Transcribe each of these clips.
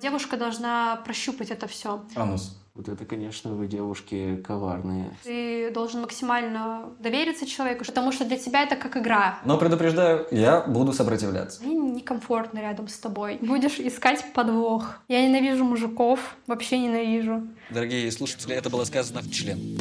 Девушка должна прощупать это все. Анус. Вот это, конечно, вы девушки коварные. Ты должен максимально довериться человеку, потому что для тебя это как игра. Но предупреждаю, я буду сопротивляться. Мне некомфортно рядом с тобой. Будешь искать подвох. Я ненавижу мужиков, вообще ненавижу. Дорогие слушатели, это было сказано в член.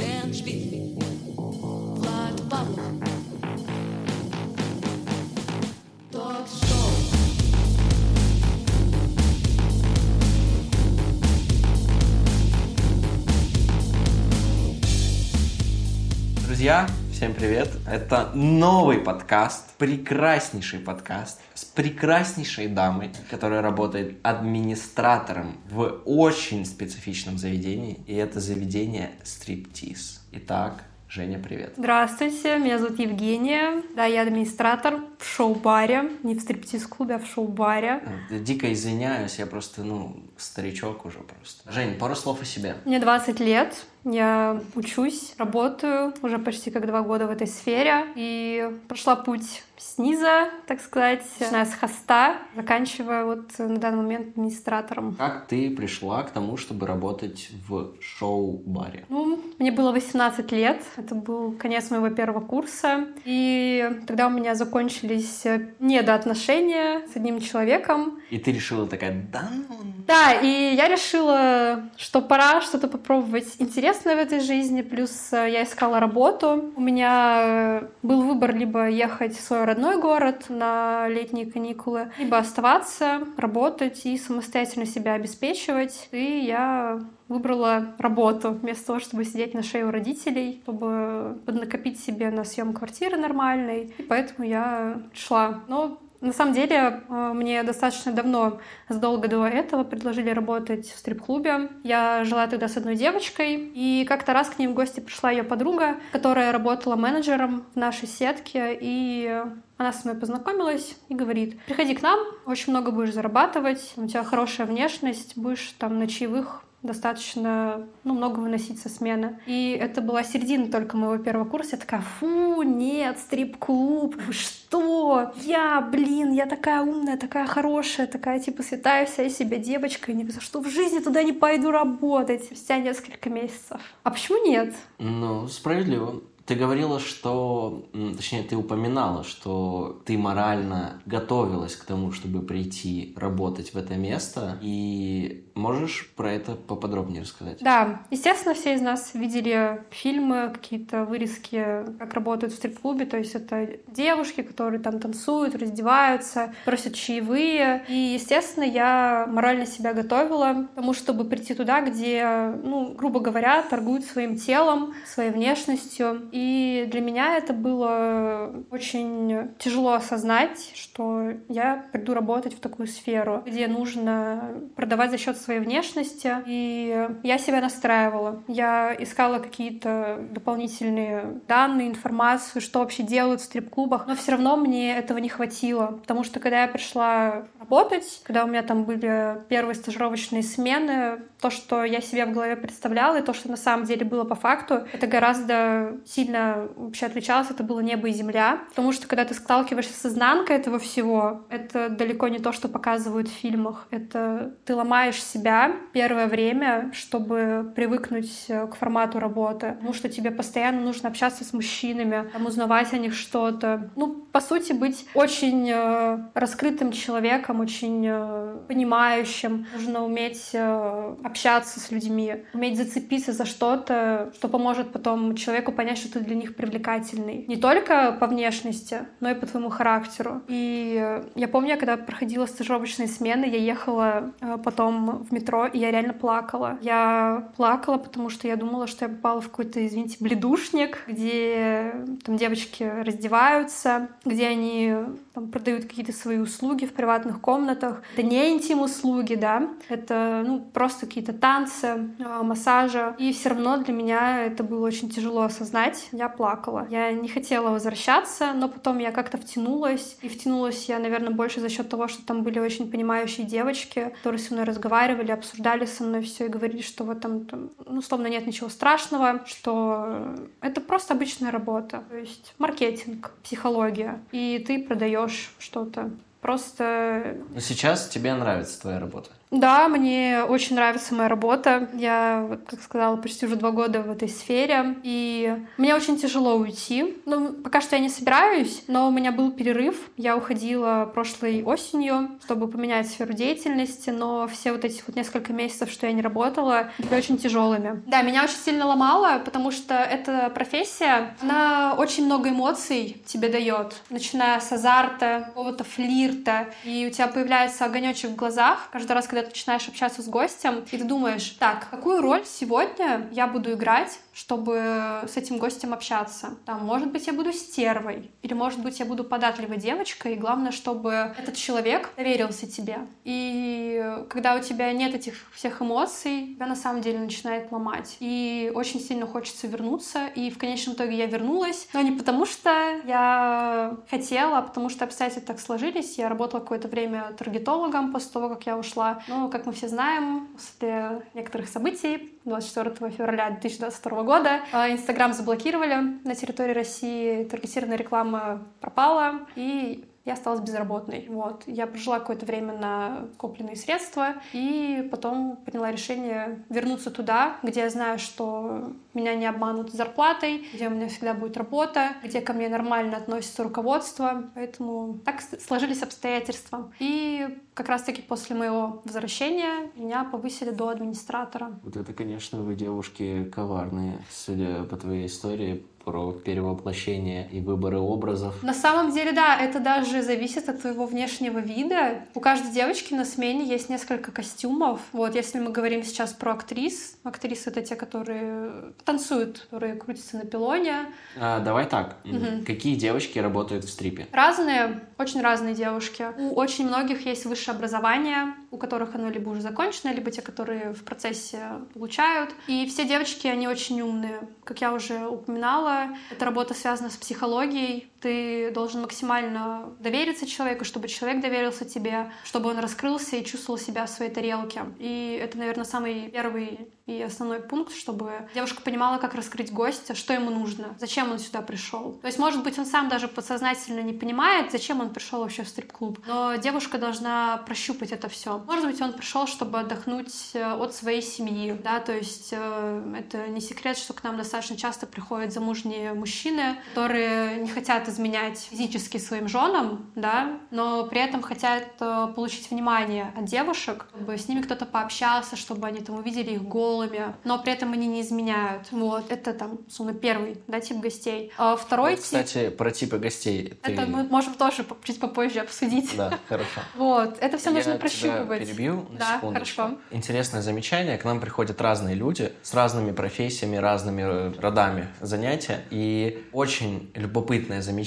Друзья, всем привет! Это новый подкаст, прекраснейший подкаст с прекраснейшей дамой, которая работает администратором в очень специфичном заведении, и это заведение стриптиз. Итак, Женя, привет. Здравствуйте, меня зовут Евгения. Да, я администратор в шоу-баре. Не в стриптиз-клубе, а в шоу-баре. Дико извиняюсь, я просто, ну, старичок уже просто. Жень, пару слов о себе. Мне 20 лет. Я учусь, работаю уже почти как два года в этой сфере и прошла путь снизу, так сказать, начиная с хоста, заканчивая вот на данный момент администратором. Как ты пришла к тому, чтобы работать в шоу-баре? Ну, мне было 18 лет, это был конец моего первого курса, и тогда у меня закончились недоотношения с одним человеком. И ты решила такая, да ну... Да, и я решила, что пора что-то попробовать интересное в этой жизни, плюс э, я искала работу. У меня э, был выбор либо ехать в свой родной город на летние каникулы, либо оставаться, работать и самостоятельно себя обеспечивать. И я выбрала работу вместо того, чтобы сидеть на шее у родителей, чтобы поднакопить себе на съем квартиры нормальной. И поэтому я шла. Но на самом деле, э, мне достаточно давно, задолго до этого, предложили работать в стрип-клубе. Я жила тогда с одной девочкой, и как-то раз к ней в гости пришла ее подруга, которая работала менеджером в нашей сетке, и она с мной познакомилась и говорит, приходи к нам, очень много будешь зарабатывать, у тебя хорошая внешность, будешь там на чаевых достаточно ну, много выносить со смены. И это была середина только моего первого курса. Я такая, фу, нет, стрип-клуб, что? Я, блин, я такая умная, такая хорошая, такая типа святая вся из себя девочка, и ни за что в жизни туда не пойду работать спустя несколько месяцев. А почему нет? Ну, справедливо. Ты говорила, что, точнее, ты упоминала, что ты морально готовилась к тому, чтобы прийти работать в это место. И можешь про это поподробнее рассказать? Да, естественно, все из нас видели фильмы, какие-то вырезки, как работают в стрип-клубе. То есть это девушки, которые там танцуют, раздеваются, просят чаевые. И, естественно, я морально себя готовила к тому, чтобы прийти туда, где, ну, грубо говоря, торгуют своим телом, своей внешностью и для меня это было очень тяжело осознать, что я приду работать в такую сферу, где нужно продавать за счет своей внешности. И я себя настраивала. Я искала какие-то дополнительные данные, информацию, что вообще делают в стрип-клубах. Но все равно мне этого не хватило. Потому что когда я пришла работать, когда у меня там были первые стажировочные смены, то, что я себе в голове представляла, и то, что на самом деле было по факту, это гораздо сильно сильно вообще отличалось, это было небо и земля. Потому что когда ты сталкиваешься с изнанкой этого всего, это далеко не то, что показывают в фильмах. Это ты ломаешь себя первое время, чтобы привыкнуть э, к формату работы. Потому что тебе постоянно нужно общаться с мужчинами, там, узнавать о них что-то. Ну, по сути, быть очень э, раскрытым человеком, очень э, понимающим. Нужно уметь э, общаться с людьми, уметь зацепиться за что-то, что поможет потом человеку понять, что ты для них привлекательный. Не только по внешности, но и по твоему характеру. И я помню, когда проходила стажировочные смены, я ехала э, потом в метро, и я реально плакала. Я плакала, потому что я думала, что я попала в какой-то, извините, бледушник, где там девочки раздеваются, где они там продают какие-то свои услуги в приватных комнатах. Это не интим-услуги, да, это ну, просто какие-то танцы, э, массажи. И все равно для меня это было очень тяжело осознать, я плакала. Я не хотела возвращаться, но потом я как-то втянулась. И втянулась я, наверное, больше за счет того, что там были очень понимающие девочки, которые со мной разговаривали, обсуждали со мной все и говорили, что в этом, там, ну, словно нет ничего страшного, что это просто обычная работа. То есть маркетинг, психология. И ты продаешь что-то. Просто... Но сейчас тебе нравится твоя работа? Да, мне очень нравится моя работа. Я, как сказала, почти уже два года в этой сфере. И мне очень тяжело уйти. Ну, пока что я не собираюсь, но у меня был перерыв. Я уходила прошлой осенью, чтобы поменять сферу деятельности, но все вот эти вот несколько месяцев, что я не работала, были очень тяжелыми. Да, меня очень сильно ломало, потому что эта профессия, она очень много эмоций тебе дает, начиная с азарта, какого-то флирта, и у тебя появляется огонечек в глазах каждый раз, когда ты начинаешь общаться с гостем, и ты думаешь, так, какую роль сегодня я буду играть чтобы с этим гостем общаться. Там, может быть, я буду стервой, или, может быть, я буду податливой девочкой, и главное, чтобы этот человек доверился тебе. И когда у тебя нет этих всех эмоций, тебя на самом деле начинает ломать. И очень сильно хочется вернуться, и в конечном итоге я вернулась, но не потому, что я хотела, а потому что обстоятельства так сложились. Я работала какое-то время таргетологом после того, как я ушла. Но, как мы все знаем, после некоторых событий 24 февраля 2022 года. А, Инстаграм заблокировали на территории России, таргетированная реклама пропала, и я осталась безработной. Вот. Я прожила какое-то время на копленные средства и потом приняла решение вернуться туда, где я знаю, что меня не обманут зарплатой, где у меня всегда будет работа, где ко мне нормально относится руководство. Поэтому так сложились обстоятельства. И как раз-таки после моего возвращения меня повысили до администратора. Вот это, конечно, вы девушки коварные, судя по твоей истории про перевоплощение и выборы образов. На самом деле, да, это даже зависит от твоего внешнего вида. У каждой девочки на смене есть несколько костюмов. Вот, если мы говорим сейчас про актрис, актрисы — это те, которые танцуют, которые крутятся на пилоне. А, давай так. Угу. Какие девочки работают в стрипе? Разные, очень разные девушки. У очень многих есть высшее образование, у которых оно либо уже закончено, либо те, которые в процессе получают. И все девочки, они очень умные. Как я уже упоминала, эта работа связана с психологией. Ты должен максимально довериться человеку, чтобы человек доверился тебе, чтобы он раскрылся и чувствовал себя в своей тарелке. И это, наверное, самый первый и основной пункт, чтобы девушка понимала, как раскрыть гостя, что ему нужно, зачем он сюда пришел. То есть, может быть, он сам даже подсознательно не понимает, зачем он пришел вообще в стрип-клуб, но девушка должна прощупать это все. Может быть, он пришел, чтобы отдохнуть э, от своей семьи, да, то есть э, это не секрет, что к нам достаточно часто приходят замужние мужчины, которые не хотят изменять физически своим женам, да, но при этом хотят э, получить внимание от девушек, чтобы с ними кто-то пообщался, чтобы они там увидели их голыми, но при этом они не изменяют. Вот, это там, условно, первый, да, тип гостей. А второй вот, тип... Кстати, про типы гостей. Ты... Это мы можем тоже чуть попозже обсудить. Да, хорошо. Вот, это все нужно прощупывать. Я перебью на да, секундочку. хорошо. Интересное замечание. К нам приходят разные люди с разными профессиями, разными родами занятия. И очень любопытное замечание,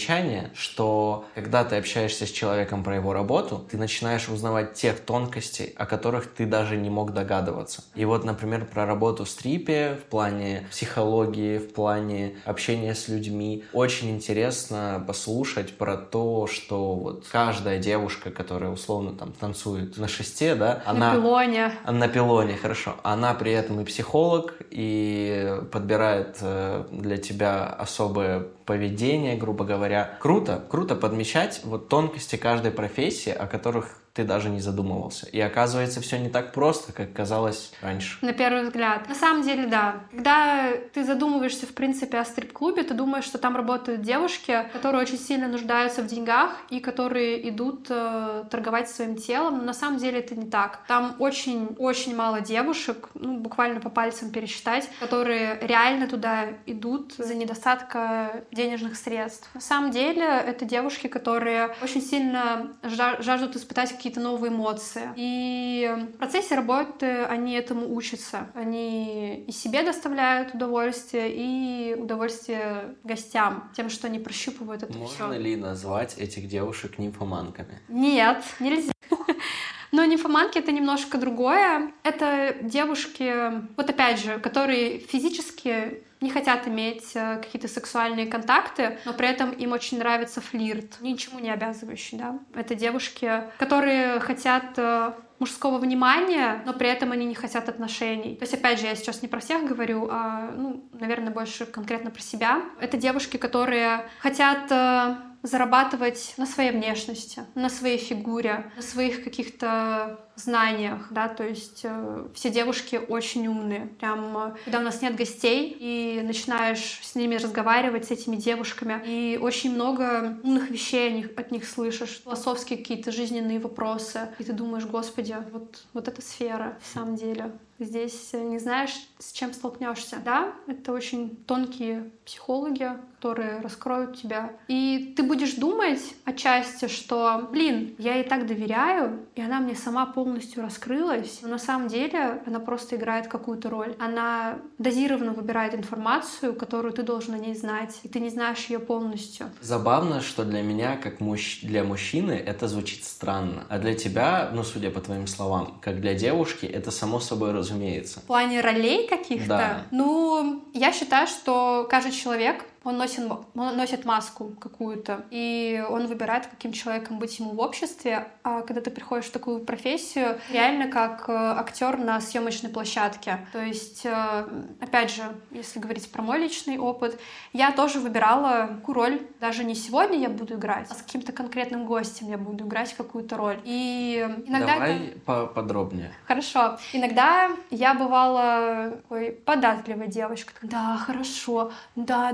что когда ты общаешься с человеком про его работу, ты начинаешь узнавать тех тонкостей, о которых ты даже не мог догадываться. И вот, например, про работу в стрипе, в плане психологии, в плане общения с людьми. Очень интересно послушать про то, что вот каждая девушка, которая условно там танцует на шесте, да, на она... пилоне. На пилоне, хорошо. Она при этом и психолог, и подбирает э, для тебя особое поведение, грубо говоря. Круто, круто подмечать вот тонкости каждой профессии, о которых ты даже не задумывался. И оказывается, все не так просто, как казалось раньше. На первый взгляд. На самом деле, да. Когда ты задумываешься, в принципе, о стрип-клубе, ты думаешь, что там работают девушки, которые очень сильно нуждаются в деньгах и которые идут э, торговать своим телом. Но на самом деле это не так. Там очень-очень мало девушек, ну, буквально по пальцам пересчитать, которые реально туда идут за недостатка денежных средств. На самом деле это девушки, которые очень сильно жаждут испытать какие какие-то новые эмоции. И в процессе работы они этому учатся. Они и себе доставляют удовольствие, и удовольствие гостям, тем, что они прощупывают это Можно все. Можно ли назвать этих девушек нимфоманками? Нет, нельзя. Но нимфоманки — это немножко другое. Это девушки, вот опять же, которые физически не хотят иметь э, какие-то сексуальные контакты, но при этом им очень нравится флирт, ничему не обязывающий, да. Это девушки, которые хотят э, мужского внимания, но при этом они не хотят отношений. То есть, опять же, я сейчас не про всех говорю, а, ну, наверное, больше конкретно про себя. Это девушки, которые хотят э, зарабатывать на своей внешности, на своей фигуре, на своих каких-то знаниях, да, то есть э, все девушки очень умные. Прям, э, когда у нас нет гостей, и начинаешь с ними разговаривать, с этими девушками, и очень много умных вещей от них, от них слышишь, философские какие-то жизненные вопросы, и ты думаешь, господи, вот, вот эта сфера, в самом деле. Здесь не знаешь, с чем столкнешься. Да, это очень тонкие психологи, которые раскроют тебя. И ты будешь думать отчасти, что, блин, я ей так доверяю, и она мне сама полностью раскрылась. Но на самом деле она просто играет какую-то роль. Она дозированно выбирает информацию, которую ты должен о ней знать, и ты не знаешь ее полностью. Забавно, что для меня, как мужч... для мужчины, это звучит странно. А для тебя, ну, судя по твоим словам, как для девушки, это само собой разумеется разумеется. В плане ролей каких-то? Да. Ну, я считаю, что каждый человек он носит, он носит маску какую-то, и он выбирает, каким человеком быть ему в обществе. А когда ты приходишь в такую профессию, реально как э, актер на съемочной площадке. То есть, э, опять же, если говорить про мой личный опыт, я тоже выбирала какую роль. Даже не сегодня я буду играть, а с каким-то конкретным гостем я буду играть какую-то роль. И иногда Давай это... поподробнее. Хорошо. Иногда я бывала такой податливой девочкой. Да, хорошо. Да,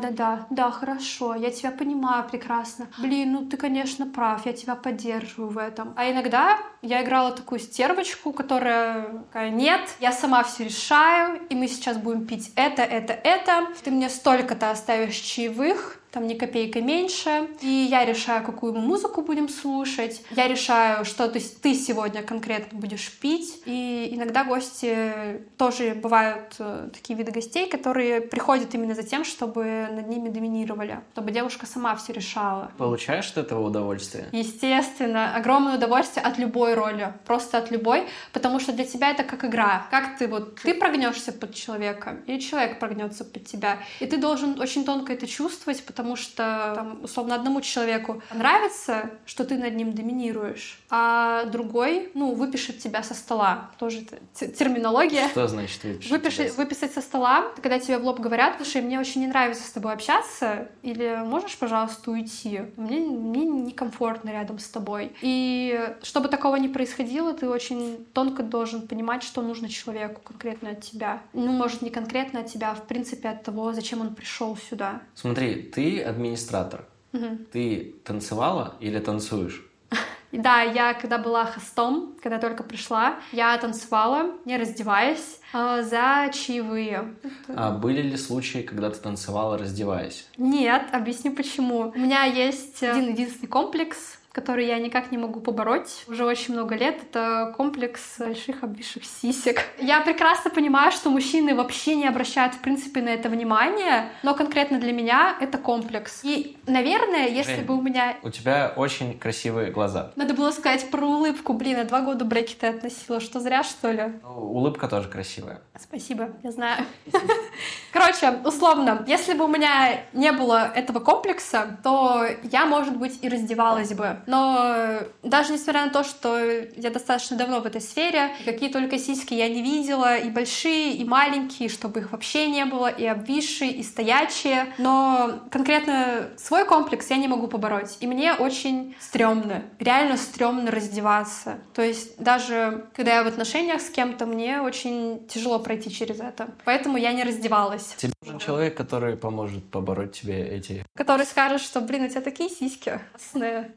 да, хорошо, я тебя понимаю прекрасно. Блин, ну ты, конечно, прав, я тебя поддерживаю в этом. А иногда я играла такую стервочку, которая такая, нет, я сама все решаю, и мы сейчас будем пить это, это, это. Ты мне столько-то оставишь чаевых, там ни копейка меньше. И я решаю, какую мы музыку будем слушать. Я решаю, что ты, ты сегодня конкретно будешь пить. И иногда гости тоже бывают э, такие виды гостей, которые приходят именно за тем, чтобы над ними доминировали, чтобы девушка сама все решала. Получаешь от этого удовольствие? Естественно, огромное удовольствие от любой роли, просто от любой, потому что для тебя это как игра. Как ты вот, ты прогнешься под человека, или человек прогнется под тебя. И ты должен очень тонко это чувствовать, потому потому что, там, условно, одному человеку нравится, что ты над ним доминируешь, а другой, ну, выпишет тебя со стола. Тоже терминология. Что значит выпишет Выпиши, Выписать со стола, когда тебе в лоб говорят, слушай, мне очень не нравится с тобой общаться, или можешь, пожалуйста, уйти? Мне, мне некомфортно рядом с тобой. И чтобы такого не происходило, ты очень тонко должен понимать, что нужно человеку конкретно от тебя. Ну, может, не конкретно от тебя, а в принципе от того, зачем он пришел сюда. Смотри, ты администратор. Угу. Ты танцевала или танцуешь? Да, я когда была хостом, когда только пришла, я танцевала, не раздеваясь, э, за чаевые. А были ли случаи, когда ты танцевала, раздеваясь? Нет, объясню почему. У меня есть один единственный комплекс, который я никак не могу побороть уже очень много лет. Это комплекс больших обвисших сисек. Я прекрасно понимаю, что мужчины вообще не обращают, в принципе, на это внимание, но конкретно для меня это комплекс. И, наверное, если Жень, бы у меня... У тебя очень красивые глаза. Надо было сказать про улыбку. Блин, я два года брекеты относила. Что, зря, что ли? Ну, улыбка тоже красивая. Спасибо, я знаю. Короче, условно, если бы у меня не было этого комплекса, то я, может быть, и раздевалась бы. Но даже несмотря на то, что я достаточно давно в этой сфере, какие только сиськи я не видела, и большие, и маленькие, чтобы их вообще не было, и обвисшие, и стоячие. Но конкретно свой комплекс я не могу побороть. И мне очень стрёмно, реально стрёмно раздеваться. То есть даже когда я в отношениях с кем-то, мне очень тяжело пройти через это. Поэтому я не раздевалась. Тебе нужен человек, который поможет побороть тебе эти... Который скажет, что, блин, у тебя такие сиськи.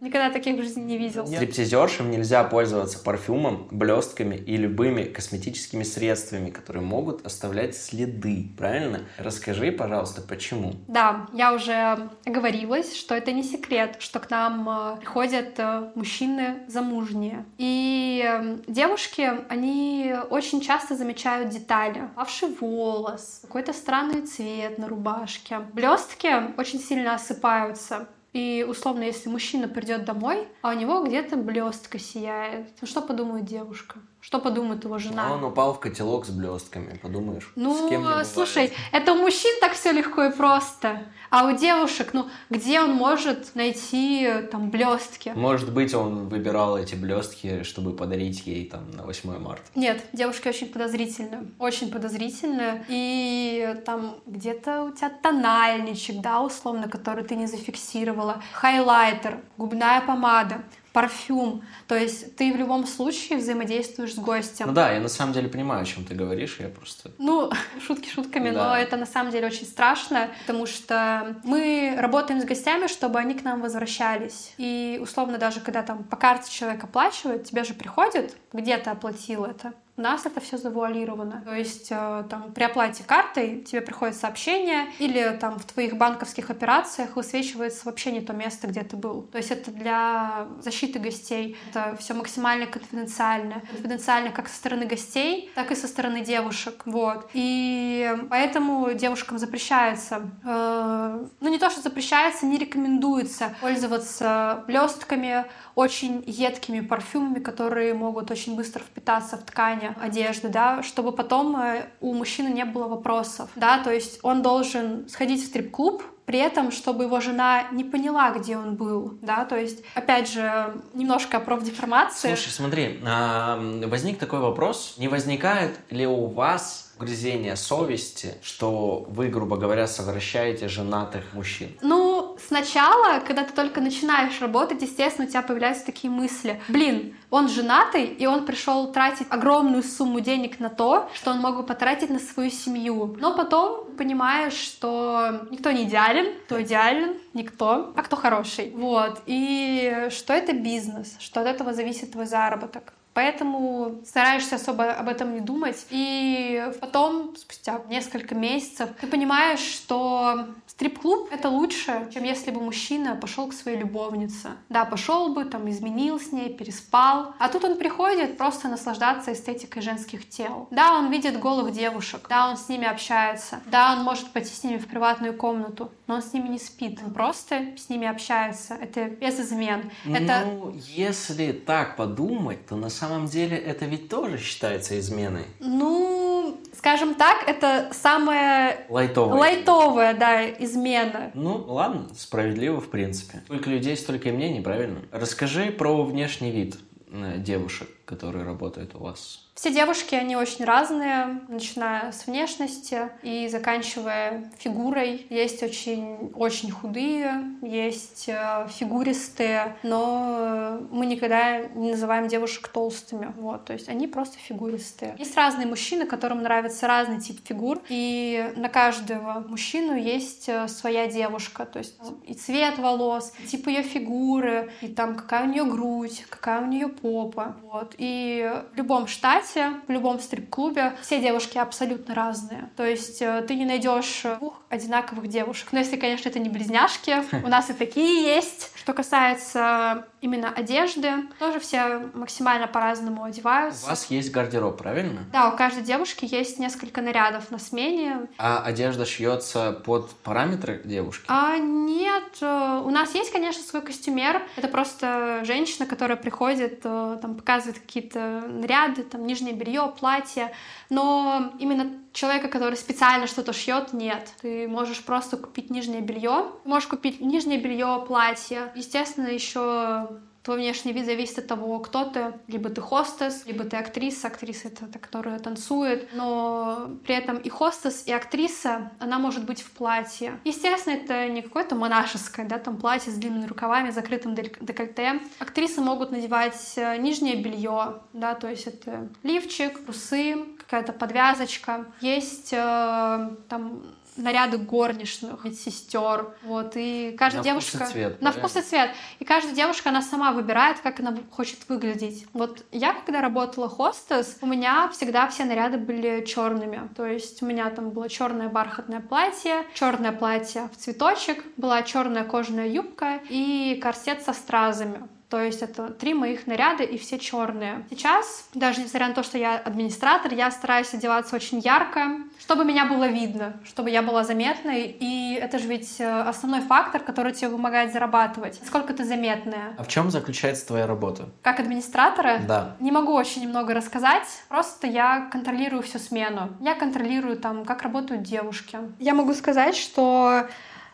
Никогда таких в жизни не видел. Стриптизершам нельзя пользоваться парфюмом, блестками и любыми косметическими средствами, которые могут оставлять следы. Правильно? Расскажи, пожалуйста, почему? Да, я уже оговорилась, что это не секрет, что к нам э, приходят э, мужчины замужние. И э, девушки, они очень часто замечают детали. Павший волос, какой-то странный цвет на рубашке. Блестки очень сильно осыпаются. И условно, если мужчина придет домой, а у него где-то блестка сияет, ну что подумает девушка? Что подумает его жена? А он упал в котелок с блестками, подумаешь. Ну, с кем слушай, это у мужчин так все легко и просто. А у девушек, ну, где он может найти там блестки? Может быть, он выбирал эти блестки, чтобы подарить ей там на 8 марта. Нет, девушки очень подозрительны. Очень подозрительны. И там где-то у тебя тональничек, да, условно, который ты не зафиксировала. Хайлайтер, губная помада. Парфюм. То есть ты в любом случае взаимодействуешь с гостем. Ну да, я на самом деле понимаю, о чем ты говоришь, я просто... Ну, шутки шутками, Да. но это на самом деле очень страшно, потому что мы работаем с гостями, чтобы они к нам возвращались. И условно даже когда там по карте человек оплачивает, тебе же приходит, где ты оплатил это. У нас это все завуалировано. То есть э, там при оплате картой тебе приходит сообщение или там в твоих банковских операциях высвечивается вообще не то место, где ты был. То есть это для защиты гостей. Это все максимально конфиденциально. Конфиденциально как со стороны гостей, так и со стороны девушек. Вот. И поэтому девушкам запрещается, э, ну не то, что запрещается, не рекомендуется пользоваться блестками, очень едкими парфюмами, которые могут очень быстро впитаться в ткани одежды, да, чтобы потом э, у мужчины не было вопросов, да, то есть он должен сходить в стрип-клуб, при этом, чтобы его жена не поняла, где он был, да, то есть, опять же, немножко о профдеформации. Слушай, смотри, а, возник такой вопрос. Не возникает ли у вас угрызение совести, что вы, грубо говоря, совращаете женатых мужчин? Ну, сначала, когда ты только начинаешь работать, естественно, у тебя появляются такие мысли. Блин, он женатый, и он пришел тратить огромную сумму денег на то, что он мог бы потратить на свою семью. Но потом понимаешь, что никто не идеален, кто идеален, никто, а кто хороший. Вот. И что это бизнес, что от этого зависит твой заработок. Поэтому стараешься особо об этом не думать. И потом, спустя несколько месяцев, ты понимаешь, что стрип-клуб — это лучше, чем если бы мужчина пошел к своей любовнице. Да, пошел бы, там, изменил с ней, переспал. А тут он приходит просто наслаждаться эстетикой женских тел. Да, он видит голых девушек, да, он с ними общается, да, он может пойти с ними в приватную комнату, но он с ними не спит. Он просто с ними общается. Это без измен. Это Ну, если так подумать, то на самом деле это ведь тоже считается изменой. Ну, скажем так, это самая Лайтовой. лайтовая, да, измена. Ну, ладно, справедливо, в принципе. Сколько людей, столько и мнений, правильно? Расскажи про внешний вид э, девушек, которые работают у вас. Все девушки, они очень разные, начиная с внешности и заканчивая фигурой. Есть очень, очень худые, есть э, фигуристые, но мы никогда не называем девушек толстыми. Вот, то есть они просто фигуристые. Есть разные мужчины, которым нравится разный тип фигур, и на каждого мужчину есть э, своя девушка. То есть и цвет волос, и тип ее фигуры, и там какая у нее грудь, какая у нее попа. Вот. И в любом штате, в любом стрип-клубе все девушки абсолютно разные. То есть э, ты не найдешь двух одинаковых девушек. Но если, конечно, это не близняшки, у нас и такие есть. Что касается именно одежды, тоже все максимально по-разному У одеваются. вас есть гардероб, правильно? Да, у каждой девушки есть несколько нарядов на смене. А одежда шьется под параметры девушки? А нет, э, у нас есть, конечно, свой костюмер. Это просто женщина, которая приходит, э, там показывает какие-то наряды, там нижнее белье, платье. Но именно человека, который специально что-то шьет, нет. Ты можешь просто купить нижнее белье, можешь купить нижнее белье, платье. Естественно, еще Твой внешний вид зависит от того, кто ты. Либо ты хостес, либо ты актриса. Актриса — это та, которая танцует. Но при этом и хостес, и актриса, она может быть в платье. Естественно, это не какое-то монашеское, да, там платье с длинными рукавами, закрытым декольте. Актрисы могут надевать э, нижнее белье, да, то есть это лифчик, трусы, какая-то подвязочка. Есть э, там наряды горничных, медсестер, вот, и каждая На вкус и девушка... цвет, на правильно? вкус и цвет. И каждая девушка, она сама выбирает, как она хочет выглядеть. Вот я, когда работала хостес, у меня всегда все наряды были черными. То есть у меня там было черное бархатное платье, черное платье в цветочек, была черная кожаная юбка и корсет со стразами. То есть это три моих наряда и все черные. Сейчас, даже несмотря на то, что я администратор, я стараюсь одеваться очень ярко, чтобы меня было видно, чтобы я была заметной. И это же ведь э, основной фактор, который тебе помогает зарабатывать. Сколько ты заметная. А в чем заключается твоя работа? Как администратора Да. не могу очень много рассказать, просто я контролирую всю смену. Я контролирую там, как работают девушки. Я могу сказать, что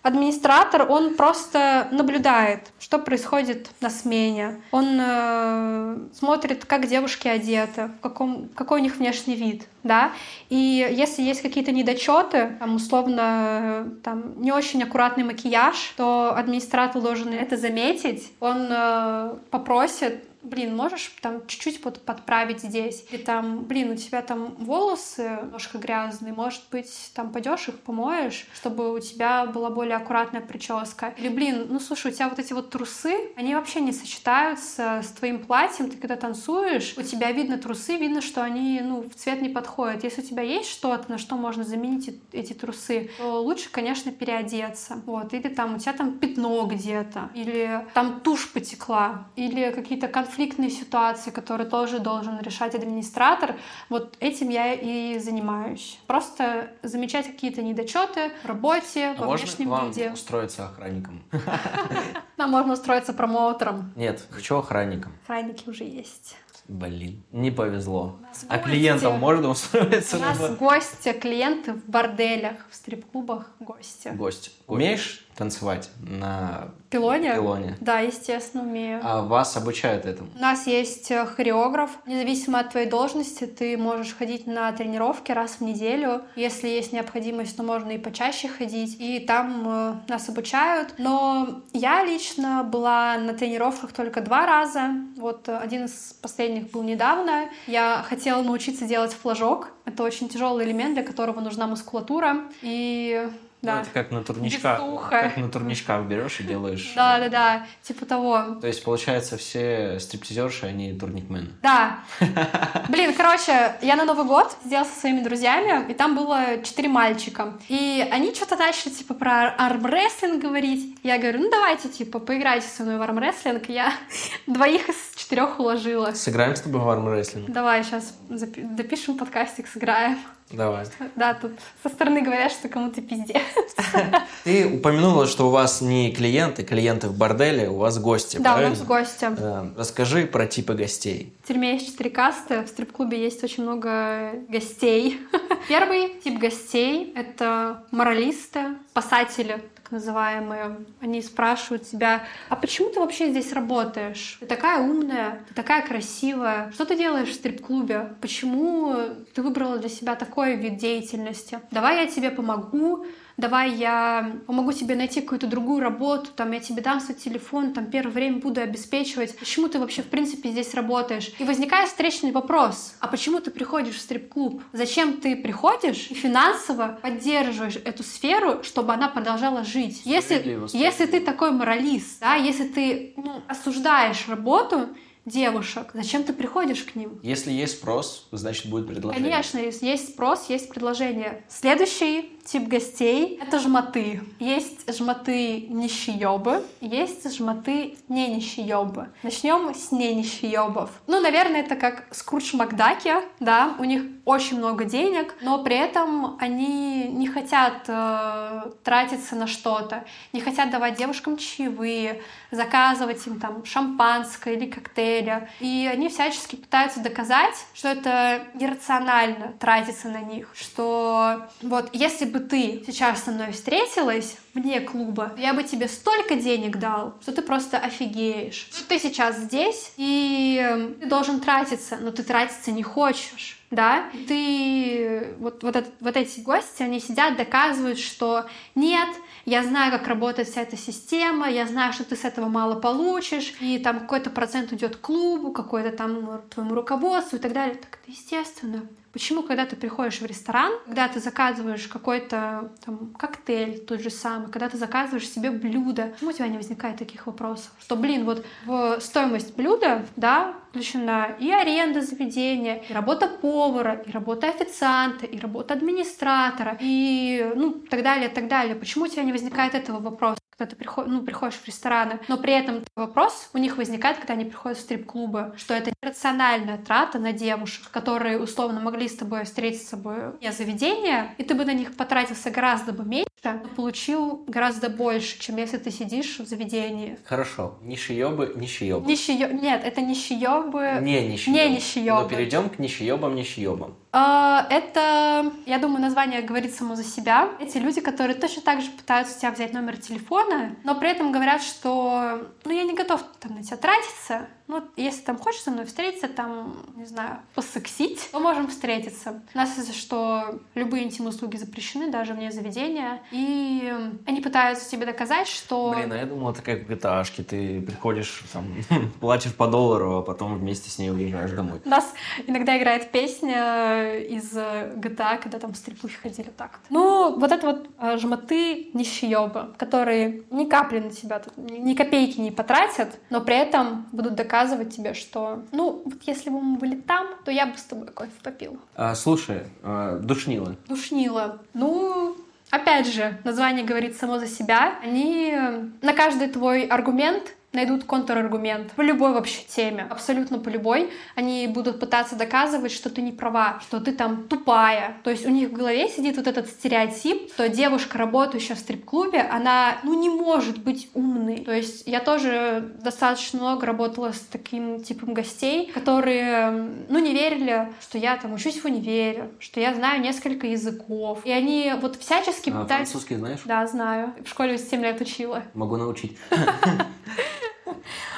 Администратор, он просто наблюдает, что происходит на смене. Он э, смотрит, как девушки одеты, в каком, какой у них внешний вид, да. И если есть какие-то недочеты, там, условно, там, не очень аккуратный макияж, то администратор должен это заметить. Он э, попросит блин, можешь там чуть-чуть под, подправить здесь? Или там, блин, у тебя там волосы немножко грязные, может быть, там пойдешь их помоешь, чтобы у тебя была более аккуратная прическа? Или, блин, ну слушай, у тебя вот эти вот трусы, они вообще не сочетаются с твоим платьем, ты когда танцуешь, у тебя видно трусы, видно, что они, ну, в цвет не подходят. Если у тебя есть что-то, на что можно заменить эти трусы, то лучше, конечно, переодеться. Вот, или там у тебя там пятно где-то, или там тушь потекла, или какие-то конфликты конфликтные ситуации, которые тоже должен решать администратор, вот этим я и занимаюсь. Просто замечать какие-то недочеты в работе, а во можно внешнем вам виде. устроиться охранником? Нам можно устроиться промоутером. Нет, хочу охранником. Охранники уже есть. Блин, не повезло. нас А гости. клиентам можно устроиться? У нас на гости, клиенты в борделях, в стрип-клубах гости. Гость. Умеешь танцевать на Пилоне? пилоне? Да, естественно, умею. А вас обучают этому? У нас есть э, хореограф. Независимо от твоей должности, ты можешь ходить на тренировки раз в неделю. Если есть необходимость, то можно и почаще ходить. И там э, нас обучают. Но я лично была на тренировках только два раза. Вот э, один из последних был недавно. Я хотела научиться делать флажок. Это очень тяжелый элемент, для которого нужна мускулатура. И Ну, да. это как на турничках. Бесуха. Как на турничках берешь и делаешь. Да, да, да, типа того. То есть, получается, все стриптизерши, они турникмены. Да. Блин, короче, я на Новый год сделала со своими друзьями, и там было четыре мальчика. И они что-то начали, типа, про армрестлинг говорить. Я говорю, ну давайте, типа, поиграйте со мной в армрестлинг. Я двоих из четырех уложила. Сыграем с тобой в армрестлинг? Давай сейчас допишем подкастик, сыграем. Давай. Да, тут со стороны говорят, что кому-то пиздец. Ты упомянула, что у вас не клиенты, клиенты в борделе, у вас гости, Да, у правильно? нас гости. Э, Расскажи про типы гостей. В тюрьме есть четыре касты, в стрип-клубе есть очень много гостей. Первый тип гостей — это моралисты, спасатели, называемые. Они спрашивают тебя, а почему ты вообще здесь работаешь? Ты такая умная, ты такая красивая. Что ты делаешь в стрип-клубе? Почему ты выбрала для себя такой вид деятельности? Давай я тебе помогу, давай я помогу тебе найти какую-то другую работу, там я тебе дам свой телефон, там первое время буду обеспечивать. Почему ты вообще в принципе здесь работаешь? И возникает встречный вопрос, а почему ты приходишь в стрип-клуб? Зачем ты приходишь и финансово поддерживаешь эту сферу, чтобы она продолжала жить? Если, если ты такой моралист, да, если ты ну, осуждаешь работу девушек, зачем ты приходишь к ним? Если есть спрос, значит будет предложение. Конечно, если есть спрос, есть предложение. Следующий тип гостей — это жмоты. Есть жмоты нищеёбы, есть жмоты не нищеёбы. Начнем с не нищеёбов. Ну, наверное, это как Скрудж Макдаки, да, у них очень много денег, но при этом они не хотят э, тратиться на что-то, не хотят давать девушкам чаевые, заказывать им там шампанское или коктейля. И они всячески пытаются доказать, что это иррационально тратиться на них, что вот если бы ты сейчас со мной встретилась вне клуба, я бы тебе столько денег дал, что ты просто офигеешь. Что ты сейчас здесь, и э, ты должен тратиться, но ты тратиться не хочешь да, ты, вот, вот, вот эти гости, они сидят, доказывают, что нет, я знаю, как работает вся эта система, я знаю, что ты с этого мало получишь, и там какой-то процент идет клубу, какой-то там твоему руководству и так далее. Так это естественно. Почему, когда ты приходишь в ресторан, когда ты заказываешь какой-то там коктейль тот же самый, когда ты заказываешь себе блюдо, почему у тебя не возникает таких вопросов? Что, блин, вот в стоимость блюда, да, включена и аренда заведения, и работа повара, и работа официанта, и работа администратора, и ну так далее, так далее. Почему у тебя не возникает этого вопроса? Когда ты приход- ну, приходишь в рестораны, но при этом вопрос у них возникает, когда они приходят в стрип-клубы, что это рациональная трата на девушек, которые условно могли с тобой встретиться с собой вне заведения, и ты бы на них потратился гораздо бы меньше, получил гораздо больше, чем если ты сидишь в заведении. Хорошо. Нищеёбы, нищеёбы. Нищеё... Нет, это нищеёбы... Не нищеёбы. Не нищеёбы. Но перейдем к нищеёбам, нищеёбам. А, Это, я думаю, название говорит само за себя. Эти люди, которые точно так же пытаются у тебя взять номер телефона, но при этом говорят, что ну я не готов там на тебя тратиться, ну, если там хочешь со мной встретиться, там, не знаю, посексить, то можем встретиться. У нас из-за что любые интим-услуги запрещены, даже вне заведения. И они пытаются тебе доказать, что... Блин, а я думал, это как в GTA, ты приходишь, там, платишь по доллару, а потом вместе с ней уезжаешь домой. У нас иногда играет песня из GTA, когда там стрипухи ходили так. Ну, вот это вот э, жмоты нищеёбы, которые ни капли на тебя, ни копейки не потратят, но при этом будут доказывать доказывать тебе, что, ну, вот если бы мы были там, то я бы с тобой кофе попил. А, слушай, а, душнила. Душнила. Ну, опять же, название говорит само за себя. Они на каждый твой аргумент найдут контраргумент по любой вообще теме, абсолютно по любой. Они будут пытаться доказывать, что ты не права, что ты там тупая. То есть у них в голове сидит вот этот стереотип, что девушка, работающая в стрип-клубе, она, ну, не может быть умной. То есть я тоже достаточно много работала с таким типом гостей, которые, ну, не верили, что я там учусь в универе, что я знаю несколько языков. И они вот всячески а, пытались... французский знаешь? Да, знаю. В школе 7 лет учила. Могу научить.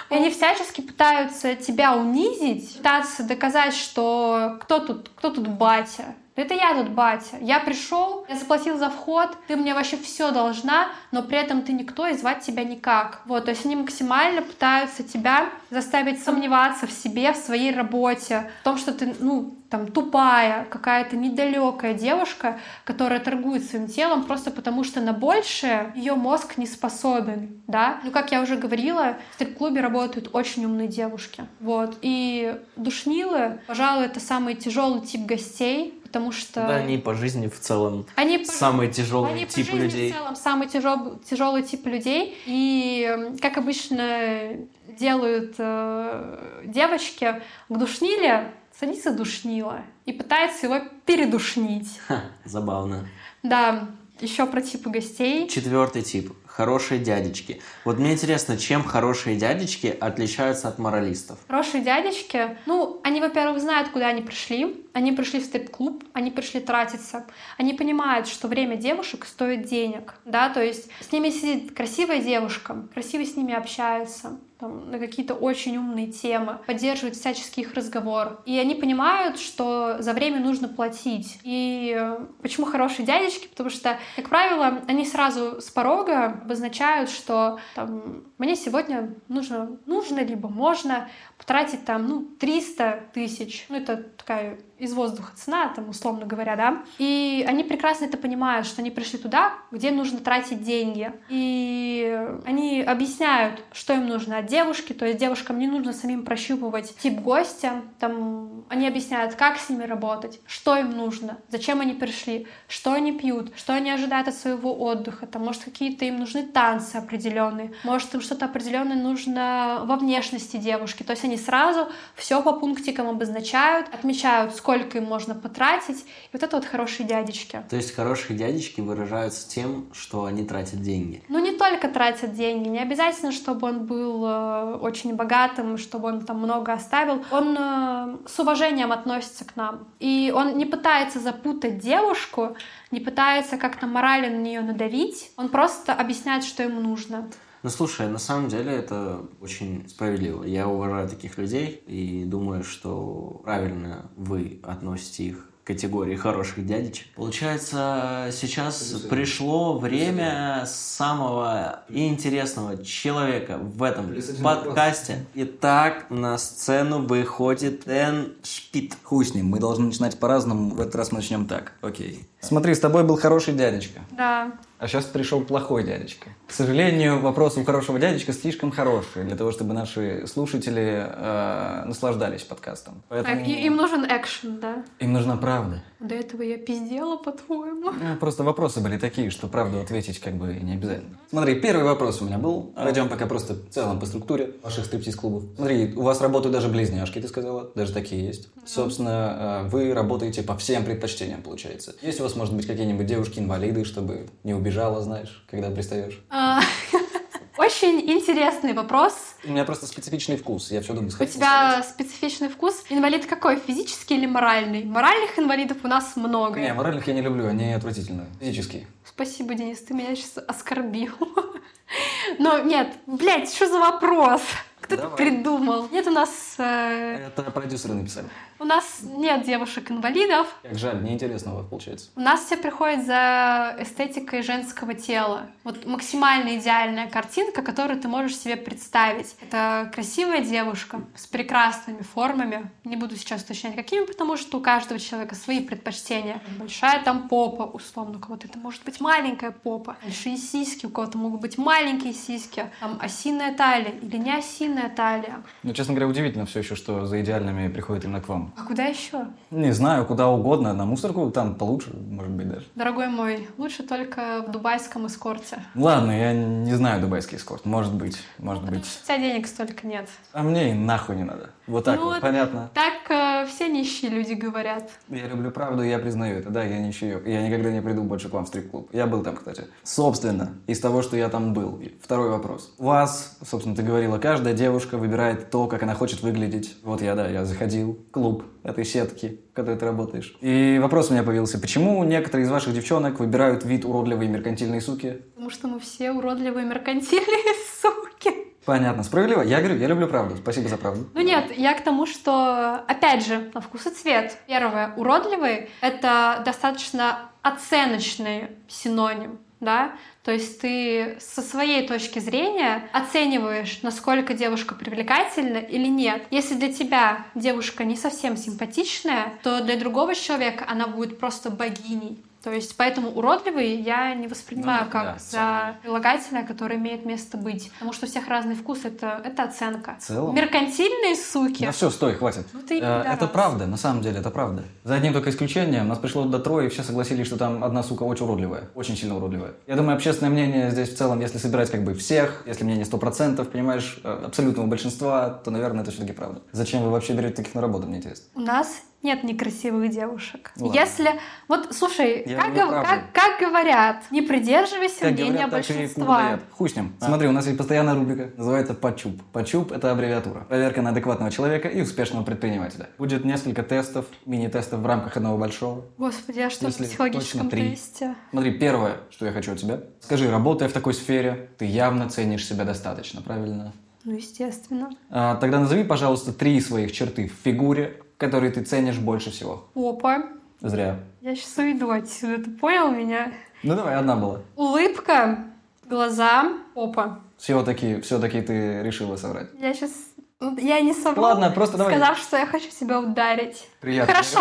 И они всячески пытаются тебя унизить, пытаться доказать, что кто тут, кто тут батя, это я тут батя. Я пришел, я заплатил за вход, ты мне вообще все должна, но при этом ты никто и звать тебя никак. Вот, то есть они максимально пытаются тебя заставить сомневаться в себе, в своей работе, в том, что ты, ну, там, тупая, какая-то недалекая девушка, которая торгует своим телом просто потому, что на большее ее мозг не способен, да. Ну, как я уже говорила, в стрип-клубе работают очень умные девушки, вот. И душнилы, пожалуй, это самый тяжелый тип гостей, потому что... Да, они по жизни в целом они самый тяжелый они тип по жизни людей. в целом самый тяжел, тяжелый тип людей. И, как обычно делают э, девочки, к душниле садится душнила и пытается его передушнить. Ха, забавно. Да, еще про типы гостей. Четвертый тип. Хорошие дядечки. Вот мне интересно, чем хорошие дядечки отличаются от моралистов? Хорошие дядечки, ну, они, во-первых, знают, куда они пришли. Они пришли в стрип-клуб, они пришли тратиться. Они понимают, что время девушек стоит денег, да, то есть с ними сидит красивая девушка, красиво с ними общается, там, на какие-то очень умные темы, поддерживают всяческий их разговор. И они понимают, что за время нужно платить. И почему хорошие дядечки? Потому что, как правило, они сразу с порога обозначают, что там, мне сегодня нужно, нужно либо можно потратить там, ну, 300 тысяч. Ну, это такая из воздуха. Цена, там, условно говоря, да. И они прекрасно это понимают, что они пришли туда, где нужно тратить деньги. И они объясняют, что им нужно от девушки, то есть девушкам не нужно самим прощупывать тип гостя, там, они объясняют, как с ними работать, что им нужно, зачем они пришли, что они пьют, что они ожидают от своего отдыха, там, может, какие-то им нужны танцы определенные, может, им что-то определенное нужно во внешности девушки, то есть они сразу все по пунктикам обозначают, отмечают, сколько им можно потратить. И вот это вот хорошие дядечки. То есть хорошие дядечки выражаются тем, что они тратят деньги? Ну, не только тратят деньги. Не обязательно, чтобы он был э, очень богатым, чтобы он там много оставил. Он э, с уважением относится к нам. И он не пытается запутать девушку, не пытается как-то морально на нее надавить. Он просто объясняет, что ему нужно. Ну, слушай, на самом деле это очень справедливо. Я уважаю таких людей и думаю, что правильно вы относите их категории хороших дядечек. Получается, сейчас пришло время самого интересного человека в этом подкасте. Итак, на сцену выходит Дэн Шпит. Хуй с ним, мы должны начинать по-разному. В этот раз мы начнем так. Окей. Смотри, с тобой был хороший дядечка. Да. А сейчас пришел плохой дядечка. К сожалению, вопрос у хорошего дядечка слишком хороший для того, чтобы наши слушатели э, наслаждались подкастом. Поэтому... Так, им нужен экшен, да? Им нужна правда. До этого я пиздела, по-твоему. Ну, Просто вопросы были такие, что правду ответить как бы не обязательно. Смотри, первый вопрос у меня был. Пойдем пока просто в целом по структуре ваших стриптиз-клубов. Смотри, у вас работают даже близняшки, ты сказала. Даже такие есть. Собственно, э, вы работаете по всем предпочтениям, получается. Есть у вас, может быть, какие-нибудь девушки-инвалиды, чтобы не убежала, знаешь, когда пристаешь? А, Очень интересный вопрос. У меня просто специфичный вкус, я все думаю. У тебя специфичный вкус. Инвалид какой? Физический или моральный? Моральных инвалидов у нас много. Не, моральных я не люблю, они отвратительные. Физические. Спасибо, Денис, ты меня сейчас оскорбил. Но нет, блядь, что за вопрос? Кто это Давай. придумал? Нет, у нас... э, Это продюсеры написали. у нас нет девушек-инвалидов. Как жаль, неинтересно у вас получается. У нас все приходят за эстетикой женского тела. Вот максимально идеальная картинка, которую ты можешь себе представить. Это красивая девушка с прекрасными формами. Не буду сейчас уточнять, какими, потому что у каждого человека свои предпочтения. Большая там попа, условно, у кого-то это может быть маленькая попа. Большие сиськи, у кого-то могут быть маленькие сиськи. Там осиная талия или не осиная талия. Ну, честно говоря, удивительно все еще, что за идеальными приходят именно к вам. А куда еще? Не знаю, куда угодно, на мусорку, там получше, может быть, даже. Дорогой мой, лучше только в дубайском эскорте. Ладно, я не знаю дубайский эскорт. Может быть, может быть. У тебя денег столько нет. А мне и нахуй не надо. Вот так Ну вот, понятно. Так э, все нищие люди говорят. Я люблю правду, и я признаю это. Да, я чаек. Я никогда не приду больше к вам в стрип-клуб. Я был там, кстати. Собственно, из того, что я там был. Второй вопрос. У вас, собственно, ты говорила, каждая девушка выбирает то, как она хочет выглядеть. Вот я, да, я заходил в клуб этой сетки, в которой ты работаешь. И вопрос у меня появился. Почему некоторые из ваших девчонок выбирают вид уродливой меркантильной суки? Потому что мы все уродливые меркантильные суки. Понятно, справедливо. Я говорю, я люблю правду. Спасибо за правду. Ну нет, я к тому, что, опять же, на вкус и цвет. Первое, уродливый — это достаточно оценочный синоним, да? То есть ты со своей точки зрения оцениваешь, насколько девушка привлекательна или нет. Если для тебя девушка не совсем симпатичная, то для другого человека она будет просто богиней. То есть поэтому уродливый я не воспринимаю Ну, как да, за прилагательное, которое имеет место быть. Потому что у всех разный вкус, это, это оценка. В целом? Меркантильные суки. Да все, стой, хватит. Ну ты Э. Это правда, на самом деле, это правда. За одним только исключением, нас пришло до трое, и все согласились, что там одна сука очень уродливая. Очень сильно уродливая. Я думаю, общественное мнение здесь в целом, если собирать как бы всех, если мнение 100%, понимаешь, э, абсолютного большинства, то, наверное, это все-таки правда. Зачем вы вообще берете таких на работу, мне интересно? У нас нет некрасивых девушек. Ладно. Если... Вот, слушай, Я как, гов- как, как говорят, не придерживайся Как мнения говорят, большинства. Хуй с ним. Смотри, у нас есть постоянная рубрика, называется «Подчуп». «Подчуп» — это аббревиатура. Проверка на адекватного человека и успешного предпринимателя. Будет несколько тестов, мини-тестов в рамках одного большого. Господи, а что Если в психологическом тесте? Смотри, первое, что я хочу от тебя. Скажи, работая в такой сфере, ты явно ценишь себя достаточно, правильно? Ну, естественно. А, тогда назови, пожалуйста, три своих черты в фигуре, которые ты ценишь больше всего. Опа. Зря. Я сейчас уйду отсюда, ты понял меня? Ну давай, одна была. Улыбка, глаза, опа. Все-таки, все-таки ты решила соврать. Я сейчас... Я не совру, Ладно, просто давай. сказав, что я хочу тебя ударить. Приятно. Хорошо,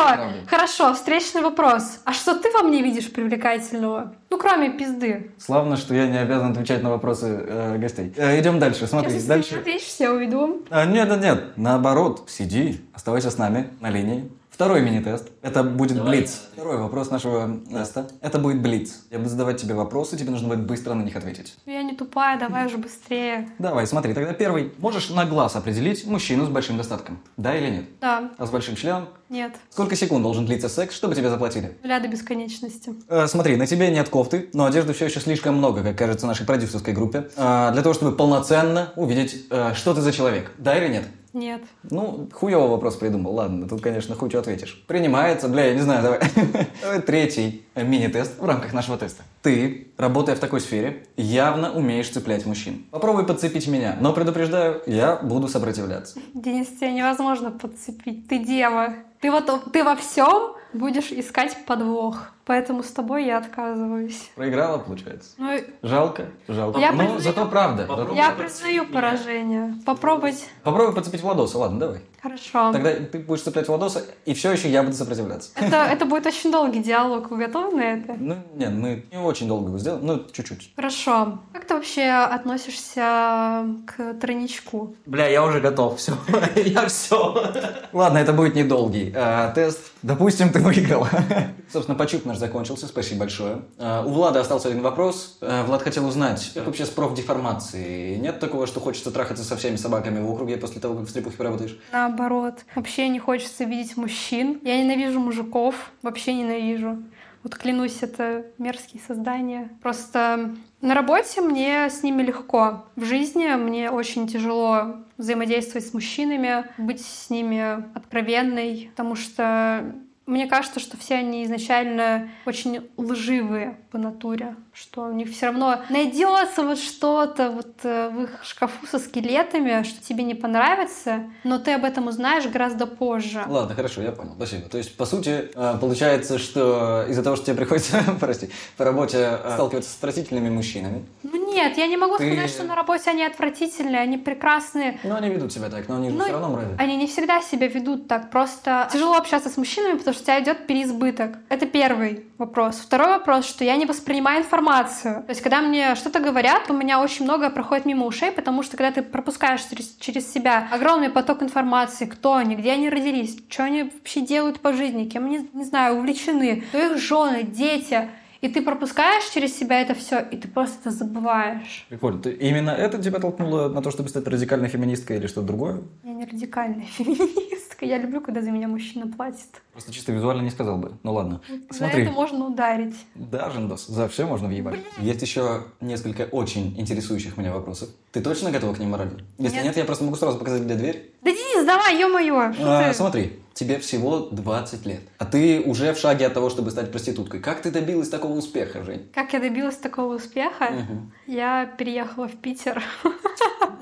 хорошо, встречный вопрос. А что ты во мне видишь привлекательного? Ну, кроме пизды. Славно, что я не обязан отвечать на вопросы э, гостей. Э, идем дальше, смотри, Если дальше. ты не ответишь, я уйду. А, нет, нет, нет, наоборот, сиди, оставайся с нами на линии. Второй мини-тест. Это будет блиц. Второй вопрос нашего теста. Это будет блиц. Я буду задавать тебе вопросы, тебе нужно будет быстро на них ответить. Я не тупая, давай уже быстрее. Давай, смотри, тогда первый. Можешь на глаз определить мужчину с большим достатком? Да или нет? Да, А с большим членом? нет. Сколько секунд должен длиться секс, чтобы тебе заплатили? Нуля до бесконечности. Э, смотри, на тебе нет кофты, но одежды все еще слишком много, как кажется нашей продюсерской группе, э, для того, чтобы полноценно увидеть, э, что ты за человек. Да или нет? Нет. Ну, хуёвый вопрос придумал. Ладно, тут, конечно, хуй что ответишь. Принимается, бля, я не знаю, давай. Третий мини-тест в рамках нашего теста. Ты, работая в такой сфере, явно умеешь цеплять мужчин. Попробуй подцепить меня, но предупреждаю, я буду сопротивляться. Денис, тебя невозможно подцепить. Ты дева. Ты вот ты во всем будешь искать подвох. Поэтому с тобой я отказываюсь. Проиграла, получается. Ну, Жалко, жалко. Я но признаю- зато правда. Зато- я признаю поражение. Попробовать. Попробуй подцепить Владоса, ладно, давай. Хорошо. Тогда ты будешь цеплять Владоса, и все еще я буду сопротивляться. Это, это будет очень долгий диалог. Вы готовы на это? Ну, нет, мы не очень долго его сделаем, ну, чуть-чуть. Хорошо. Как ты вообще относишься к тройничку? Бля, я уже готов, все. Я все. Ладно, это будет недолгий э, тест. Допустим, ты выиграла. Собственно, почуп наш закончился, спасибо большое. Э, у Влада остался один вопрос. Э, Влад хотел узнать, как вообще с профдеформацией? Нет такого, что хочется трахаться со всеми собаками в округе после того, как в стрипухе поработаешь? Наоборот. Вообще не хочется видеть мужчин. Я ненавижу мужиков. Вообще ненавижу. Вот клянусь, это мерзкие создания. Просто на работе мне с ними легко. В жизни мне очень тяжело взаимодействовать с мужчинами, быть с ними откровенной, потому что мне кажется, что все они изначально очень лживые по натуре, что у них все равно найдется вот что-то вот э, в их шкафу со скелетами, что тебе не понравится, но ты об этом узнаешь гораздо позже. Ладно, хорошо, я понял, спасибо. То есть, по сути, э, получается, что из-за того, что тебе приходится, прости, по работе э, сталкиваться с отвратительными мужчинами. Ну нет, я не могу Ты- сказать, что на работе они отвратительные, они прекрасные. Ну, они ведут себя так, но они же Ну, все равно мрази. Они не всегда себя ведут так. Просто тяжело общаться с мужчинами, потому что у тебя идет переизбыток. Это первый вопрос. Второй вопрос, что я не воспринимаю информацию. То есть, когда мне что-то говорят, у меня очень многое проходит мимо ушей, потому что когда ты пропускаешь через, через себя огромный поток информации, кто они, где они родились, что они вообще делают по жизни, кем они, не знаю, увлечены, кто их жены, дети, и ты пропускаешь через себя это все, и ты просто это забываешь. Прикольно. Ты, именно это тебя толкнуло на то, чтобы стать радикальной феминисткой или что-то другое? Я не радикальная феминистка. Я люблю, когда за меня мужчина платит. Просто чисто визуально не сказал бы. Ну ладно. За Смотри. это можно ударить. Да, Жендос, за все можно въебать. Есть еще несколько очень интересующих меня вопросов. Ты точно готова к ним, Марали? Если Нет. нет, я просто могу сразу показать, где дверь. Да Денис, давай, ё-моё! что А, ты? смотри, тебе всего 20 лет, а ты уже в шаге от того, чтобы стать проституткой. Как ты добилась такого успеха, Жень? Как я добилась такого успеха? Мгм. Я переехала в Питер.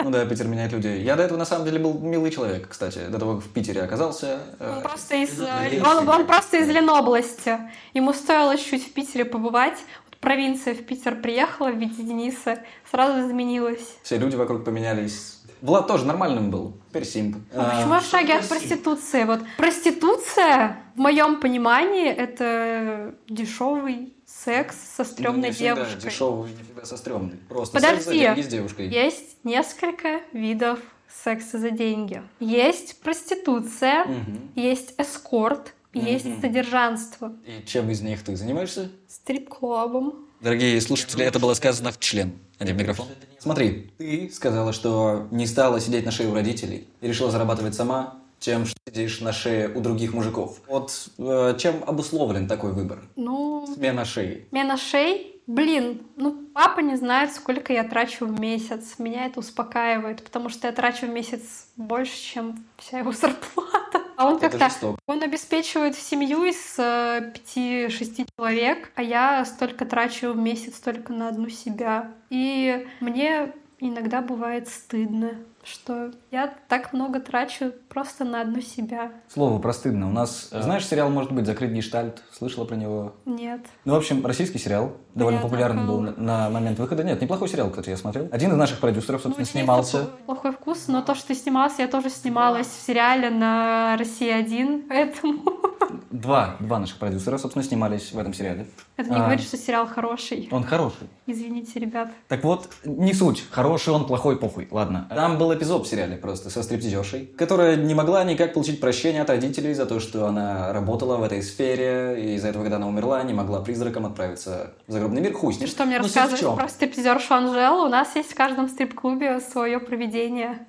Ну да, Питер меняет людей. Я до этого на самом деле был милый человек, кстати. До того, как в Питере оказался. э, Он просто из, это он, он просто из Ленобласти. Ему стоило чуть в Питере побывать. Вот провинция в Питер приехала в виде Дениса, сразу изменилась. Все люди вокруг поменялись. Влад тоже нормальным был. Теперь симп. А почему я в шаге от проституции? Вот проституция, в моем понимании, это дешевый секс со стрёмной Ну, всегда девушкой. Дешевый, нифига со стрёмной. Просто Подожди. секс за деньги с девушкой. Есть несколько видов секса за деньги. Есть проституция, Мгм. есть эскорт, есть Мгм. содержанство. И чем из них ты занимаешься? Стрип-клубом. Дорогие слушатели, это было сказано в член, в микрофон. Смотри, ты сказала, что не стала сидеть на шее у родителей и решила зарабатывать сама, чем что сидишь на шее у других мужиков. Вот э, чем обусловлен такой выбор? Ну, Смена шеи. смена шей. Блин, ну папа не знает, сколько я трачу в месяц. Меня это успокаивает, потому что я трачу в месяц больше, чем вся его зарплата. А он как-то. Он обеспечивает семью из э, пяти-шести человек, а я столько трачу в месяц только на одну себя. И мне иногда бывает стыдно, что я так много трачу просто на одну себя. Слово простыдно. У нас, знаешь, сериал «Может быть закрыт гештальт»? Слышала про него? Нет. Ну, в общем, российский сериал. Довольно Я популярный был такого. на, на момент выхода. Нет, неплохой сериал, кстати, я смотрел. Один из наших продюсеров, Ну, собственно, у тебя снимался. плохой вкус, но то, что ты снимался, я тоже снималась в сериале на России 1, поэтому Два, два наших продюсера, собственно, снимались в этом сериале. это не А. говорит, что сериал хороший. Он хороший. Извините, ребят. Так вот, не суть. Хороший он, плохой, похуй. Ладно. Там был эпизод в сериале просто со стриптизершей, которая не могла никак получить прощение от родителей за то, что она работала в этой сфере, и из-за этого, когда она умерла, не могла призраком отправиться в загробный мир. Хуй с ним. что мне Ну, рассказываешь чем? про стриптизершу Анжелу? У нас есть в каждом стрип-клубе свое проведение.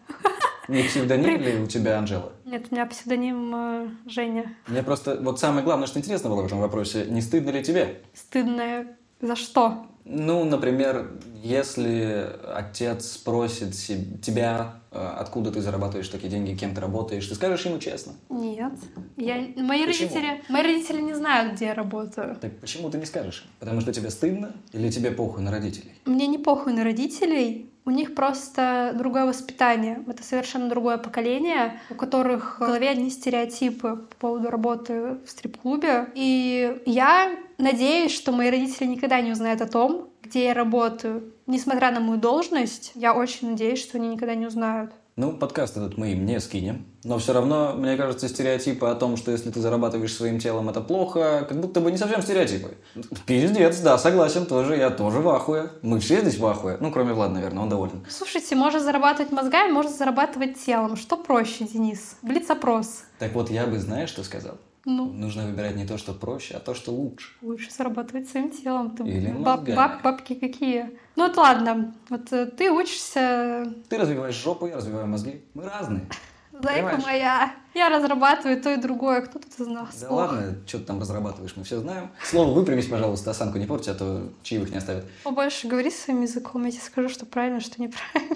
Не псевдоним ли у тебя Анжела? Нет, у меня псевдоним э, Женя. Мне просто вот самое главное, что интересно было в этом вопросе, не стыдно ли тебе? Стыдная. За что? Ну, например, если отец спросит тебя, э, откуда ты зарабатываешь такие деньги, кем ты работаешь, ты скажешь ему честно. Нет. Я... Мои, Почему? родители... Мои родители не знают, где я работаю. Так почему ты не скажешь? Потому что тебе стыдно или тебе похуй на родителей? Мне не похуй на родителей. У них просто другое воспитание. Это совершенно другое поколение, у которых в голове одни стереотипы по поводу работы в стрип-клубе. И я надеюсь, что мои родители никогда не узнают о том, где я работаю. Несмотря на мою должность, я очень надеюсь, что они никогда не узнают. Ну, подкаст этот мы им не скинем. Но все равно, мне кажется, стереотипы о том, что если ты зарабатываешь своим телом, это плохо, как будто бы не совсем стереотипы. Пиздец, да, согласен, тоже, я тоже в ахуе. Мы все здесь в ахуе. Ну, кроме Влада, наверное, он доволен. Слушайте, можно зарабатывать мозгами, можно зарабатывать телом. Что проще, Денис? Блиц-опрос. Так вот, я бы, знаешь, что сказал? Ну, Нужно выбирать не то, что проще, а то, что лучше. лучше зарабатывать своим телом. Ты Или баб- баб- бабки какие? Ну вот ладно, вот э, ты учишься, Ты развиваешь жопу, я развиваю мозги. Мы разные. зайка моя. Я разрабатываю то и другое. Кто тут из нас? Да Ох. ладно, что ты там разрабатываешь, мы все знаем. Слово выпрямись, пожалуйста, осанку не порти, а то чаевых не оставят. Побольше говори своим языком, я тебе скажу, что правильно, что неправильно.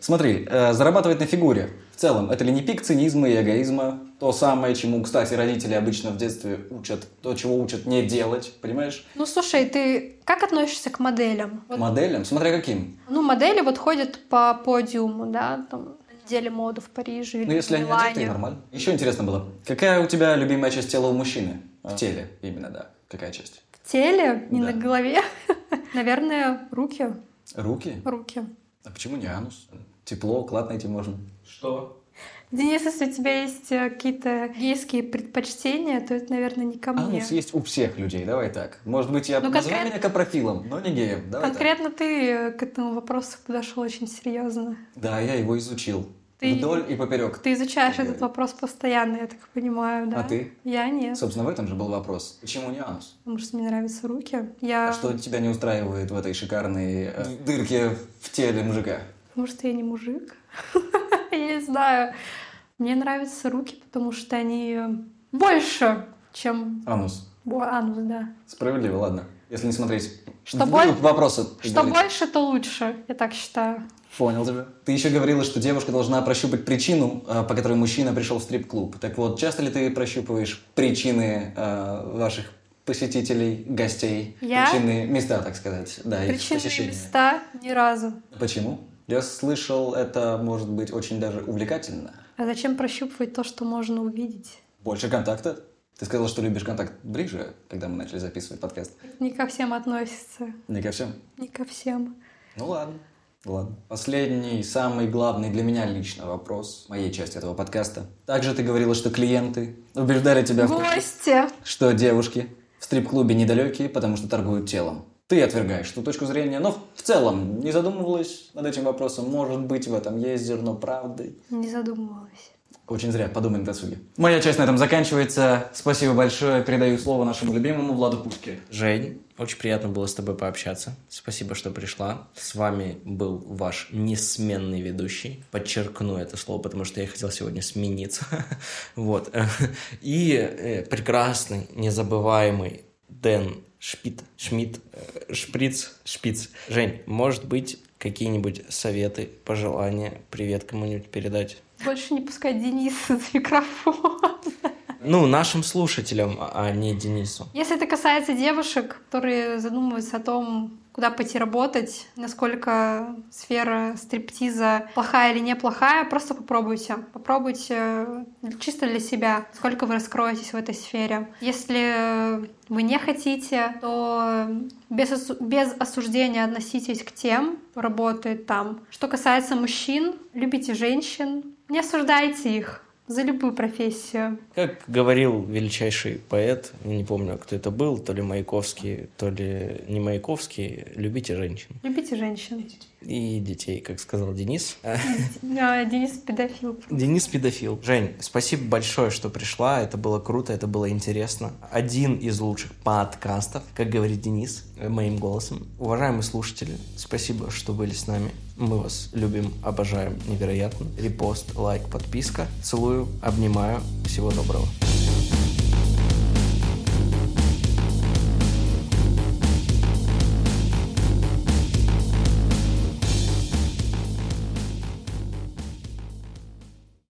Смотри, э, зарабатывать на фигуре. В целом, это ли не пик цинизма и эгоизма? То самое, чему, кстати, родители обычно в детстве учат, то, чего учат не делать, понимаешь? Ну слушай, ты как относишься к моделям? К Вот, моделям, смотря каким. ну, модели вот ходят по подиуму, да, там, на неделе моды в Париже или Ну, если в они Милане. одеты, нормально. Еще интересно было, какая у тебя любимая часть тела у мужчины? В теле именно, да. Какая часть? В теле, не Да. на голове. Наверное, руки. Руки? Руки. А почему не анус? Тепло, клад найти можно. Что? Денис, если у тебя есть э, какие-то гейские предпочтения, то это, наверное, не ко мне. Анус есть у всех людей, давай так. Может быть, я Ну, конкрет- меня капрофилом, но не геем. Давай так. Конкретно ты э, к этому вопросу подошел очень серьезно. Да, я его изучил. Ты- Вдоль и поперек. Ты изучаешь Так этот говорю. вопрос постоянно, я так понимаю, да? А ты? Я нет. Собственно, в этом же был вопрос. Почему не анус? Потому что мне нравятся руки. Я... А что тебя не устраивает в этой шикарной э, дырке в теле мужика? Потому что я не мужик. Я не знаю. Мне нравятся руки, потому что они больше, чем Анус. анус, да. Справедливо, ладно. Если не смотреть Что боль- как Что говорится. больше, то лучше, я так считаю. Понял тебя. Ты еще говорила, что девушка должна прощупать причину, э, по которой мужчина пришел в стрип-клуб. Так вот, часто ли ты прощупываешь причины э, ваших посетителей, гостей? Я? Причины, места, так сказать. Да, их Причинные посещения. места ни разу. Почему? Я слышал, это может быть очень даже увлекательно. А зачем прощупывать то, что можно увидеть? Больше контакта. Ты сказала, что любишь контакт ближе, когда мы начали записывать подкаст. Не ко всем относится. Не ко всем. Не ко всем. Ну ладно. Ладно. Последний, самый главный для меня лично вопрос моей части этого подкаста. Также ты говорила, что клиенты убеждали тебя в Гости! что девушки в стрип-клубе недалекие, потому что торгуют телом. Ты отвергаешь ту точку зрения, но в целом не задумывалась над этим вопросом. Может быть, в этом есть зерно правды. Не задумывалась. Очень зря, подумай на досуге. Моя часть на этом заканчивается. Спасибо большое. Передаю слово нашему любимому Владу Пушке. Жень, очень приятно было с тобой пообщаться. Спасибо, что пришла. С вами был ваш несменный ведущий. Подчеркну это слово, потому что я хотел сегодня смениться. Вот. И э, прекрасный, незабываемый Дэн Шпит, Шмидт, э, Шприц, Шпиц. Жень, может быть, какие-нибудь советы, пожелания, привет кому-нибудь передать? Больше не пускать Дениса за микрофон. Ну, нашим слушателям, а не Денису. Если это касается девушек, которые задумываются о том, куда пойти работать, насколько сфера стриптиза плохая или неплохая, просто попробуйте. Попробуйте э, чисто для себя, сколько вы раскроетесь в этой сфере. Если вы не хотите, то без, осу- без осуждения относитесь к тем, кто работает там. Что касается мужчин, любите женщин, не осуждайте их за любую профессию. Как говорил величайший поэт, не помню, кто это был, то ли Маяковский, то ли не Маяковский, любите женщин Любите женщин. и детей, как сказал Денис. А, Денис педофил. Денис педофил. Жень, спасибо большое, что пришла. Это было круто, это было интересно. Один из лучших подкастов, как говорит Денис, э, моим голосом. Уважаемые слушатели, спасибо, что были с нами. Мы вас любим, обожаем невероятно. Репост, лайк, подписка. Целую, обнимаю. Всего доброго.